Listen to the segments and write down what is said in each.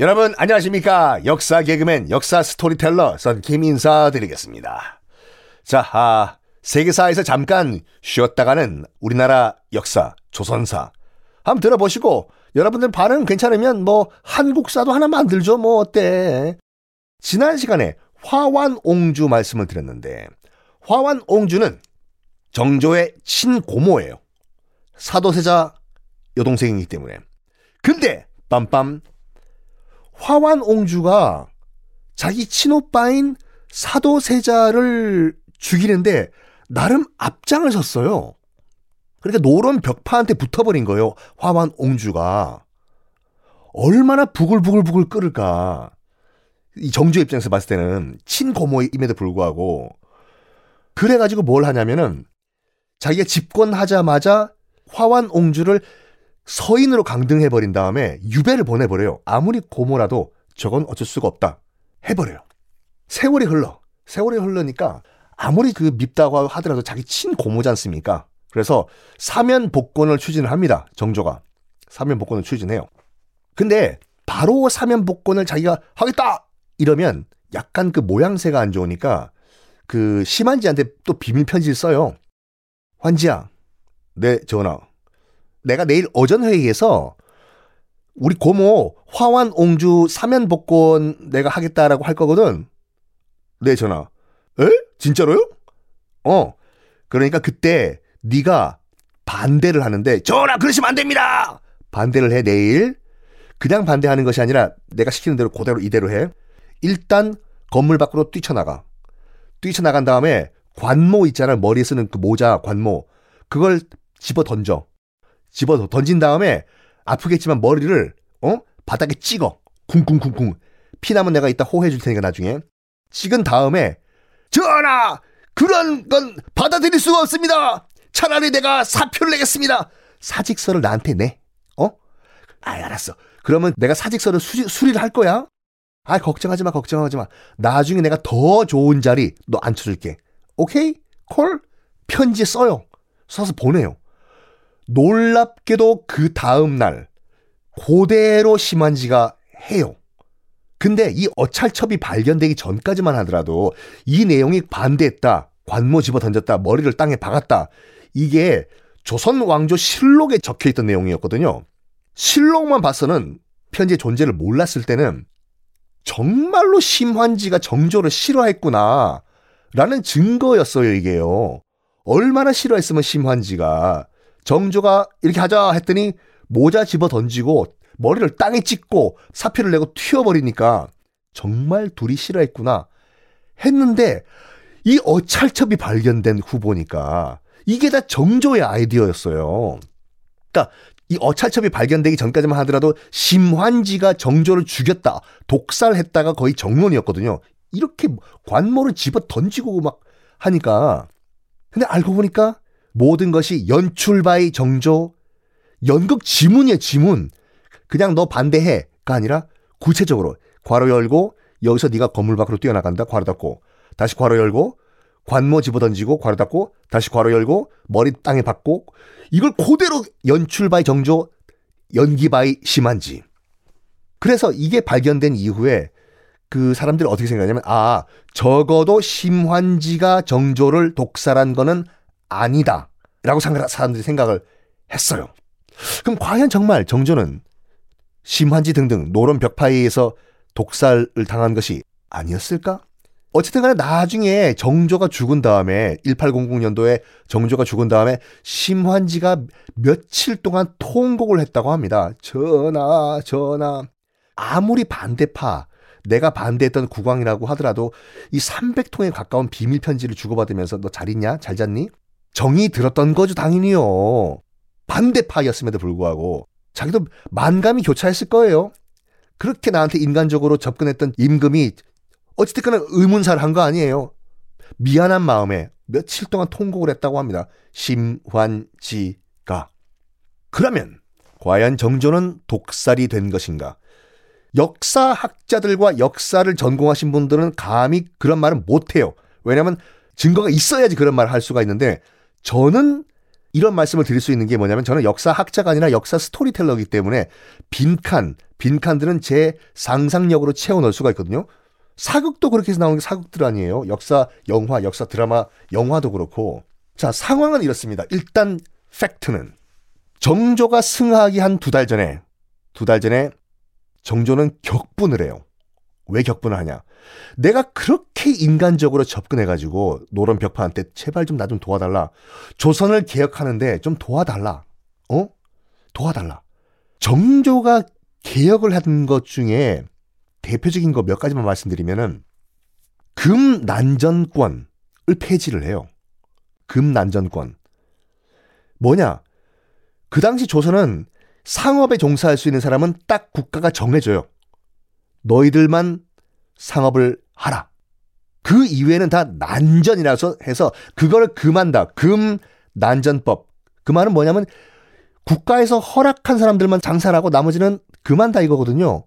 여러분 안녕하십니까? 역사 개그맨 역사 스토리텔러 썬킴 인사드리겠습니다. 자 아, 세계사에서 잠깐 쉬었다가는 우리나라 역사 조선사. 한번 들어보시고 여러분들 반응 괜찮으면 뭐 한국사도 하나 만들죠 뭐 어때? 지난 시간에 화완옹주 말씀을 드렸는데 화완옹주는 정조의 친고모예요. 사도세자 여동생이기 때문에. 근데 빰빰 화완옹주가 자기 친오빠인 사도세자를 죽이는데 나름 앞장을 섰어요. 그러니까 노론 벽파한테 붙어버린 거예요. 화완옹주가. 얼마나 부글부글부글 끓을까. 이 정조 입장에서 봤을 때는 친고모임에도 불구하고 그래가지고 뭘 하냐면은 자기가 집권하자마자 화완옹주를 서인으로 강등해버린 다음에 유배를 보내버려요. 아무리 고모라도 저건 어쩔 수가 없다. 해버려요. 세월이 흘러. 세월이 흘러니까 아무리 그 밉다고 하더라도 자기 친고모지 않습니까? 그래서 사면 복권을 추진을 합니다. 정조가. 사면 복권을 추진해요. 근데 바로 사면 복권을 자기가 하겠다! 이러면 약간 그 모양새가 안 좋으니까 그 심한지한테 또 비밀 편지를 써요. 환지야, 네 전화. 내가 내일 오전 회의에서 우리 고모 화환 옹주 사면 복권 내가 하겠다라고 할 거거든. 네 전화. 에? 진짜로요? 어. 그러니까 그때 네가 반대를 하는데 전화 그러시면 안 됩니다. 반대를 해 내일. 그냥 반대하는 것이 아니라 내가 시키는 대로 그대로 이대로 해. 일단 건물 밖으로 뛰쳐나가. 뛰쳐나간 다음에 관모 있잖아. 머리에 쓰는 그 모자 관모. 그걸 집어 던져. 집어 던진 다음에 아프겠지만 머리를 어? 바닥에 찍어. 쿵쿵쿵쿵. 피 나면 내가 이따 호해 줄 테니까 나중에. 찍은 다음에 전하! 그런 건 받아들일 수가 없습니다! 차라리 내가 사표를 내겠습니다! 사직서를 나한테 내. 어? 아 알았어. 그러면 내가 사직서를 수리, 수리를 할 거야? 아 걱정하지 마 걱정하지 마. 나중에 내가 더 좋은 자리 너 앉혀줄게. 오케이? 콜? 편지에 써요. 써서 보내요 놀랍게도 그 다음날 그대로 심한지가 해요. 근데 이 어찰첩이 발견되기 전까지만 하더라도 이 내용이 반대했다. 관모 집어 던졌다. 머리를 땅에 박았다. 이게 조선 왕조 실록에 적혀 있던 내용이었거든요. 실록만 봐서는 편지의 존재를 몰랐을 때는 정말로 심환지가 정조를 싫어했구나. 라는 증거였어요, 이게요. 얼마나 싫어했으면 심환지가 정조가 이렇게 하자 했더니 모자 집어 던지고 머리를 땅에 찍고 사표를 내고 튀어버리니까 정말 둘이 싫어했구나 했는데 이 어찰첩이 발견된 후보니까 이게 다 정조의 아이디어였어요. 그러니까 이 어찰첩이 발견되기 전까지만 하더라도 심환지가 정조를 죽였다, 독살했다가 거의 정론이었거든요. 이렇게 관모를 집어 던지고 막 하니까 근데 알고 보니까 모든 것이 연출 by 정조, 연극 지문이에요, 지문. 그냥 너 반대해가 아니라 구체적으로 괄호 열고 여기서 네가 건물 밖으로 뛰어나간다. 괄호 닫고 다시 괄호 열고 관모 집어던지고 괄호 닫고 다시 괄호 열고 머리 땅에 박고 이걸 그대로 연출 by 정조 연기 by 심환지 그래서 이게 발견된 이후에 그 사람들이 어떻게 생각하냐면 아 적어도 심환지가 정조를 독살한 거는 아니다. 라고 사람들이 생각을 했어요. 그럼 과연 정말 정조는 심한지 등등 노론 벽파이에서 독살을 당한 것이 아니었을까? 어쨌든 간에 나중에 정조가 죽은 다음에 1800년도에 정조가 죽은 다음에 심환지가 며칠 동안 통곡을 했다고 합니다. 전하, 전하. 아무리 반대파, 내가 반대했던 국왕이라고 하더라도 이 300통에 가까운 비밀 편지를 주고받으면서 너 잘 있냐? 잘 잤니? 정이 들었던 거죠, 당연히요. 반대파였음에도 불구하고 자기도 만감이 교차했을 거예요. 그렇게 나한테 인간적으로 접근했던 임금이 어찌됐거나 의문사를 한 거 아니에요. 미안한 마음에 며칠 동안 통곡을 했다고 합니다. 심환지가. 그러면 과연 정조는 독살이 된 것인가? 역사학자들과 역사를 전공하신 분들은 감히 그런 말은 못해요. 왜냐하면 증거가 있어야지 그런 말을 할 수가 있는데 저는 이런 말씀을 드릴 수 있는 게 뭐냐면 저는 역사학자가 아니라 역사 스토리텔러이기 때문에 빈칸, 빈칸들은 제 상상력으로 채워 넣을 수가 있거든요. 사극도 그렇게 해서 나오는 게 사극들 아니에요. 역사 영화, 역사 드라마, 영화도 그렇고. 자, 상황은 이렇습니다. 일단 팩트는 정조가 승하기 한 두 달 전에 두 달 전에 정조는 격분을 해요. 왜 격분을 하냐? 내가 그렇게 인간적으로 접근해가지고 노론 벽파한테 제발 좀나좀 도와달라. 조선을 개혁하는데 좀 도와달라. 어? 도와달라. 정조가 개혁을 한 것 중에 대표적인 거 몇 가지만 말씀드리면은 금난전권을 폐지를 해요. 금난전권. 뭐냐? 그 당시 조선은 상업에 종사할 수 있는 사람은 딱 국가가 정해줘요. 너희들만 상업을 하라. 그 이외에는 다 난전이라서 해서 그걸 금한다. 금 난전법. 그 말은 뭐냐면 국가에서 허락한 사람들만 장사를 하고 나머지는 금한다 이거거든요.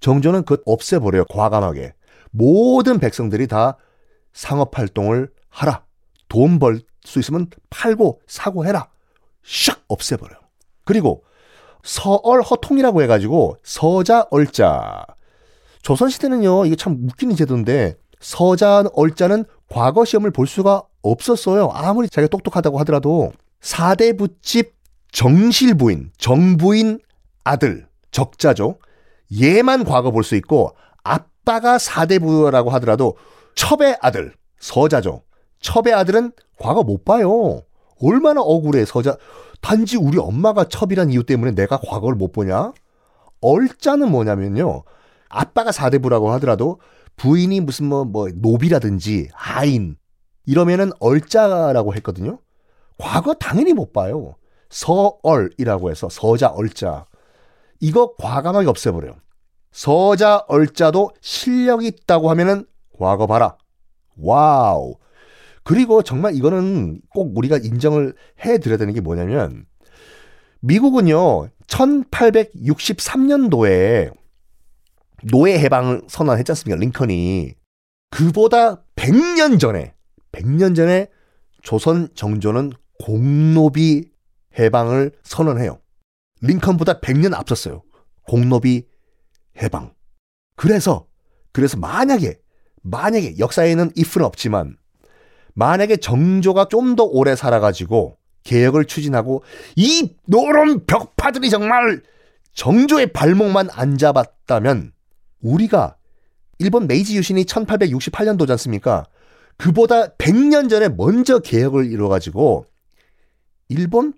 정조는 그것 없애버려요. 과감하게. 모든 백성들이 다 상업 활동을 하라. 돈 벌 수 있으면 팔고 사고 해라. 샥 없애버려요. 그리고 서얼 허통이라고 해가지고 서자 얼자 조선시대는요, 이게 참 웃기는 제도인데, 서자, 얼자는 과거 시험을 볼 수가 없었어요. 아무리 자기가 똑똑하다고 하더라도. 4대 부집 정실부인, 정부인 아들, 적자죠. 얘만 과거 볼 수 있고, 아빠가 4대 부라고 하더라도, 첩의 아들, 서자죠. 첩의 아들은 과거 못 봐요. 얼마나 억울해, 서자. 단지 우리 엄마가 첩이란 이유 때문에 내가 과거를 못 보냐? 얼자는 뭐냐면요. 아빠가 사대부라고 하더라도 부인이 무슨 뭐, 뭐, 노비라든지 하인, 이러면은 얼자라고 했거든요. 과거 당연히 못 봐요. 서얼이라고 해서 서자 얼자. 이거 과감하게 없애버려요. 서자 얼자도 실력이 있다고 하면은 과거 봐라. Wow. 그리고 정말 이거는 꼭 우리가 인정을 해 드려야 되는 게 뭐냐면 미국은요. 1863년도에 노예 해방을 선언했지 않습니까? 링컨이. 그보다 100년 전에, 100년 전에 조선 정조는 공노비 해방을 선언해요. 링컨보다 100년 앞섰어요. 공노비 해방. 그래서, 그래서 만약에, 만약에 역사에는 if는 없지만, 만약에 정조가 좀 더 오래 살아가지고 개혁을 추진하고 이 노론 벽파들이 정말 정조의 발목만 안 잡았다면 우리가 일본 메이지 유신이 1868년도지 않습니까? 그보다 100년 전에 먼저 개혁을 이뤄가지고 일본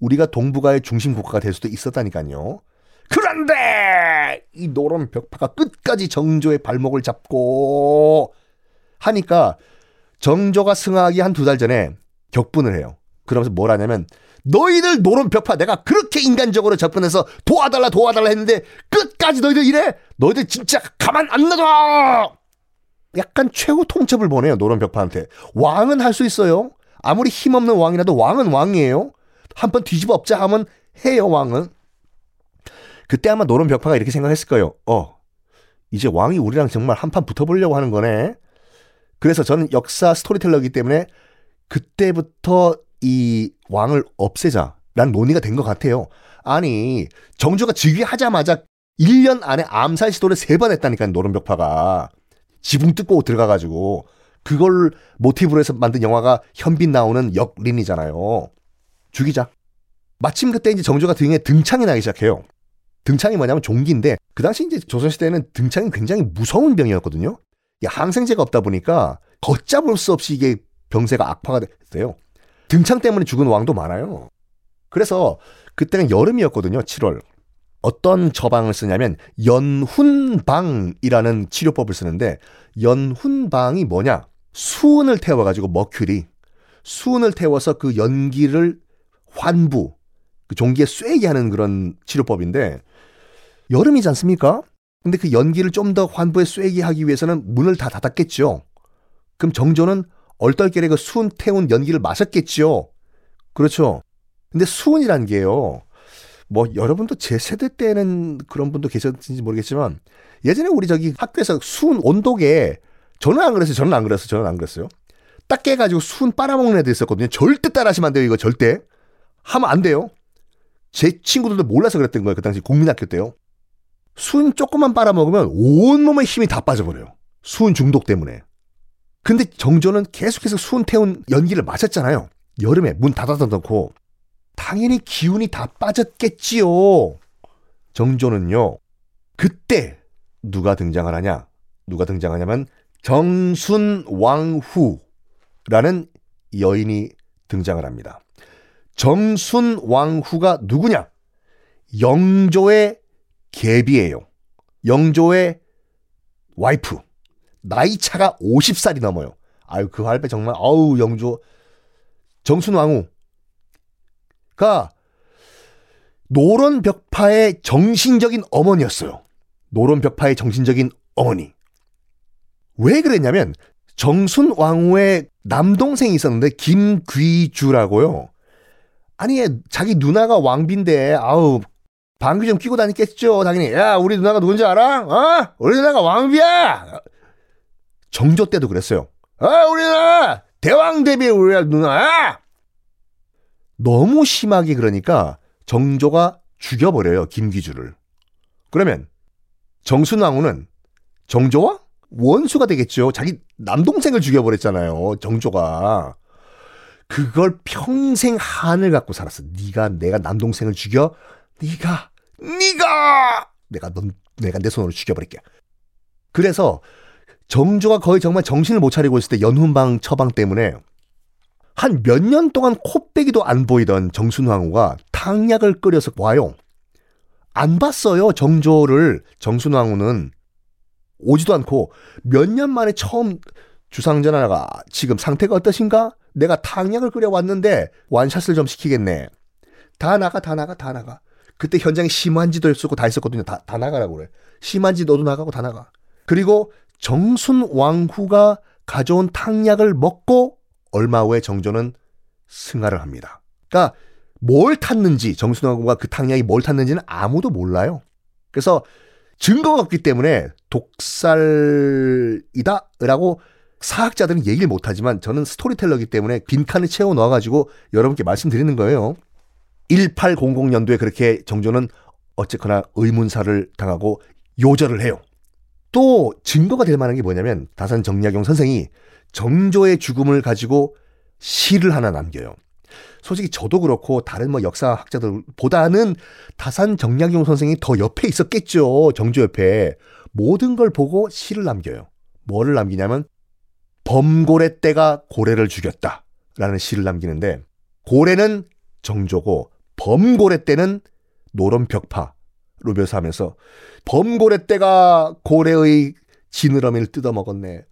우리가 동북아의 중심 국가가 될 수도 있었다니까요. 그런데 이 노론 벽파가 끝까지 정조의 발목을 잡고 하니까 정조가 승하기 한 두 달 전에 격분을 해요. 그러면서 뭘 하냐면 너희들 노론 벽파 내가 그렇게 인간적으로 접근해서 도와달라 도와달라 했는데 끝까지 너희들 이래? 너희들 진짜 가만 안 놔둬! 약간 최후 통첩을 보내요 노론 벽파한테. 왕은 할 수 있어요. 아무리 힘없는 왕이라도 왕은 왕이에요. 한 번 뒤집어 엎자 하면 해요 왕은. 그때 아마 노론 벽파가 이렇게 생각했을 거예요. 어 이제 왕이 우리랑 정말 한판 붙어보려고 하는 거네. 그래서 저는 역사 storyteller이기 때문에 그때부터 이 왕을 없애자라는 논의가 된 것 같아요. 아니 정조가 즉위하자마자 1년 안에 암살 시도를 세 번 했다니까요. 노름벽파가 지붕 뜯고 들어가가지고 그걸 모티브로 해서 만든 영화가 현빈 나오는 역린이잖아요. 죽이자. 마침 그때 이제 정조가 등에 등창이 나기 시작해요. 등창이 뭐냐면 종기인데 그 당시 이제 조선시대에는 등창이 굉장히 무서운 병이었거든요. 항생제가 없다 보니까 걷잡을 수 없이 이게 병세가 악화가 됐어요. 등창 때문에 죽은 왕도 많아요. 그래서 그때는 여름이었거든요. 7월. 어떤 처방을 쓰냐면 연훈방이라는 치료법을 쓰는데 연훈방이 뭐냐? 수은을 태워 가지고 머큐리 수은을 태워서 그 연기를 환부 그 종기에 쐬게 하는 그런 치료법인데 여름이지 않습니까? 근데 그 연기를 좀 더 환부에 쐬게 하기 위해서는 문을 다 닫았겠죠. 그럼 정조는 얼떨결에 그 수은 태운 연기를 마셨겠죠. 그렇죠. 근데 수은이란 게요. 뭐 여러분도 제 세대 때는 그런 분도 계셨는지 모르겠지만 예전에 우리 저기 학교에서 수은 온도계 저는 안 그랬어요. 저는 안 그랬어요. 저는 안 그랬어요. 딱 깨가지고 순 빨아먹는 애들 있었거든요. 절대 따라하시면 안 돼요, 이거 절대. 하면 안 돼요. 제 친구들도 몰라서 그랬던 거예요. 그 당시 국민학교 때요. 순 조금만 빨아먹으면 온몸에 힘이 다 빠져버려요. 수은 중독 때문에. 근데 정조는 계속해서 수은 태운 연기를 마셨잖아요. 여름에 문 닫아다 놓고 당연히 기운이 다 빠졌겠지요. 정조는요. 그때 누가 등장을 하냐? 누가 등장하냐면 정순왕후라는 여인이 등장을 합니다. 정순왕후가 누구냐? 영조의 계비예요. 영조의 와이프. 나이 차가 50살이 넘어요. 아유 그 할배 정말 아우 영조 정순왕후가 노론 벽파의 정신적인 어머니였어요. 노론 벽파의 정신적인 어머니. 왜 그랬냐면 정순 왕후의 남동생이 있었는데 김귀주라고요. 아니 자기 누나가 왕비인데 아우 방귀 좀 끼고 다니겠죠 당연히 야 우리 누나가 누군지 알아? 어? 우리 누나가 왕비야 정조 때도 그랬어요 아 우리 누나 대왕 대비 우리 누나 너무 심하게 그러니까 정조가 죽여버려요 김귀주를 그러면 정순왕후는 정조와 원수가 되겠죠 자기 남동생을 죽여버렸잖아요 정조가 그걸 평생 한을 갖고 살았어. 네가 내가 남동생을 죽여. 네가 네가 내가 넌 내가 내 손으로 죽여버릴게. 그래서 정조가 거의 정말 정신을 못 차리고 있을 때 연훈방 처방 때문에 한 몇 년 동안 코빼기도 안 보이던 정순왕후가 탕약을 끓여서 와요. 안 봤어요 정조를 정순왕후는 오지도 않고 몇 년 만에 처음 주상전하가 지금 상태가 어떠신가? 내가 탕약을 끓여왔는데 완샷을 좀 시키겠네. 다 나가, 다 나가, 다 나가. 그때 현장에 심한지도 있었고 다 있었거든요. 다, 다 나가라고 그래. 심한지 너도 나가고 다 나가. 그리고 정순 왕후가 가져온 탕약을 먹고 얼마 후에 정조는 승하를 합니다. 그러니까 뭘 탔는지 정순 왕후가 그 탕약이 뭘 탔는지는 아무도 몰라요. 그래서 증거가 없기 때문에 독살이다라고 사학자들은 얘기를 못하지만 저는 스토리텔러기 때문에 빈칸을 채워 넣어가지고 여러분께 말씀드리는 거예요. 1800년도에 그렇게 정조는 어쨌거나 의문사를 당하고 요절을 해요. 또 증거가 될 만한 게 뭐냐면 다산 정약용 선생이 정조의 죽음을 가지고 시를 하나 남겨요. 솔직히 저도 그렇고 다른 뭐 역사학자들보다는 다산 정약용 선생이 더 옆에 있었겠죠. 정조 옆에. 모든 걸 보고 시를 남겨요. 뭐를 남기냐면 범고래 때가 고래를 죽였다. 라는 시를 남기는데 고래는 정조고 범고래 때는 노론벽파 로 묘사하면서 범고래 때가 고래의 지느러미를 뜯어먹었네.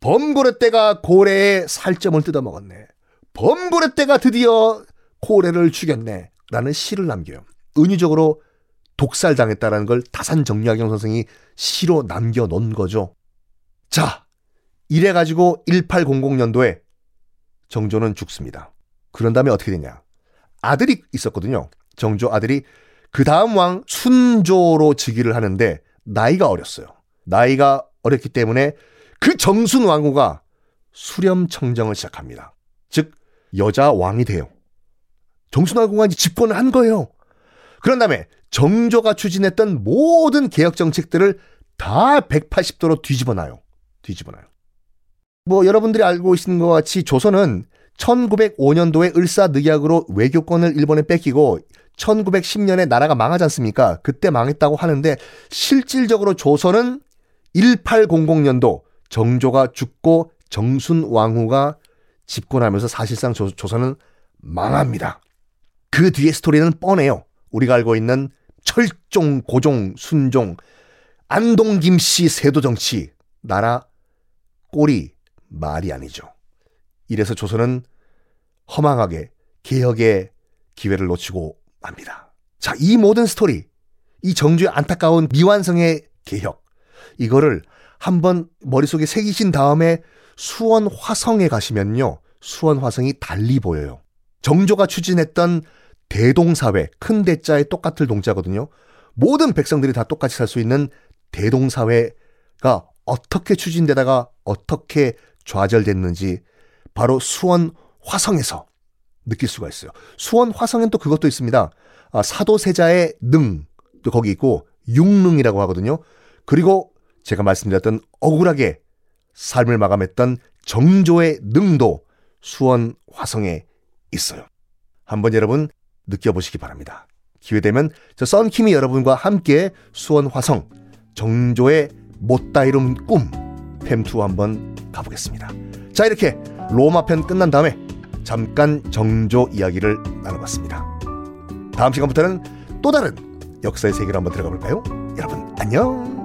범고래 때가 고래의 살점을 뜯어먹었네. 범고래 때가 드디어 고래를 죽였네. 라는 시를 남겨요. 은유적으로 독살당했다라는 걸 다산 정약용 선생이 시로 남겨놓은 거죠. 자, 이래가지고 1800년도에 정조는 죽습니다. 그런 다음에 어떻게 되냐. 아들이 있었거든요. 정조 아들이 그 다음 왕 순조로 즉위를 하는데 나이가 어렸어요. 나이가 어렸기 때문에 그 정순 왕후가 수렴 청정을 시작합니다. 즉 여자 왕이 돼요. 정순 왕후가 이제 집권을 한 거예요. 그런 다음에 정조가 추진했던 모든 개혁 정책들을 다 180도로 뒤집어 놔요. 뒤집어 놔요. 뭐 여러분들이 알고 계시는 것 같이 조선은 1905년도에 을사늑약으로 외교권을 일본에 뺏기고 1910년에 나라가 망하지 않습니까? 그때 망했다고 하는데 실질적으로 조선은 1800년도 정조가 죽고 정순 왕후가 집권하면서 사실상 조, 조선은 망합니다. 그 뒤에 스토리는 뻔해요. 우리가 알고 있는 철종, 고종, 순종, 안동, 김씨, 세도 정치, 나라 꼬리 말이 아니죠. 이래서 조선은 허망하게 개혁의 기회를 놓치고 맙니다. 자, 이 모든 스토리, 이 정주의 안타까운 미완성의 개혁, 이거를 한번 머릿속에 새기신 다음에 수원 화성에 가시면요. 수원 화성이 달리 보여요. 정조가 추진했던 대동사회, 큰 대자의 똑같을 동자거든요. 모든 백성들이 다 똑같이 살 수 있는 대동사회가 어떻게 추진되다가 어떻게 좌절됐는지 바로 수원 화성에서 느낄 수가 있어요. 수원 화성엔 또 그것도 있습니다. 아, 사도세자의 능, 또 거기 있고, 육능이라고 하거든요. 그리고 제가 말씀드렸던 억울하게 삶을 마감했던 정조의 능도 수원 화성에 있어요. 한번 여러분 느껴보시기 바랍니다. 기회되면 저 썬킴이 여러분과 함께 수원 화성 정조의 못다 이룬 꿈 팸투 한번 가보겠습니다. 자 이렇게 로마 편 끝난 다음에 잠깐 정조 이야기를 나눠봤습니다. 다음 시간부터는 또 다른 역사의 세계로 한번 들어가 볼까요? 여러분 안녕.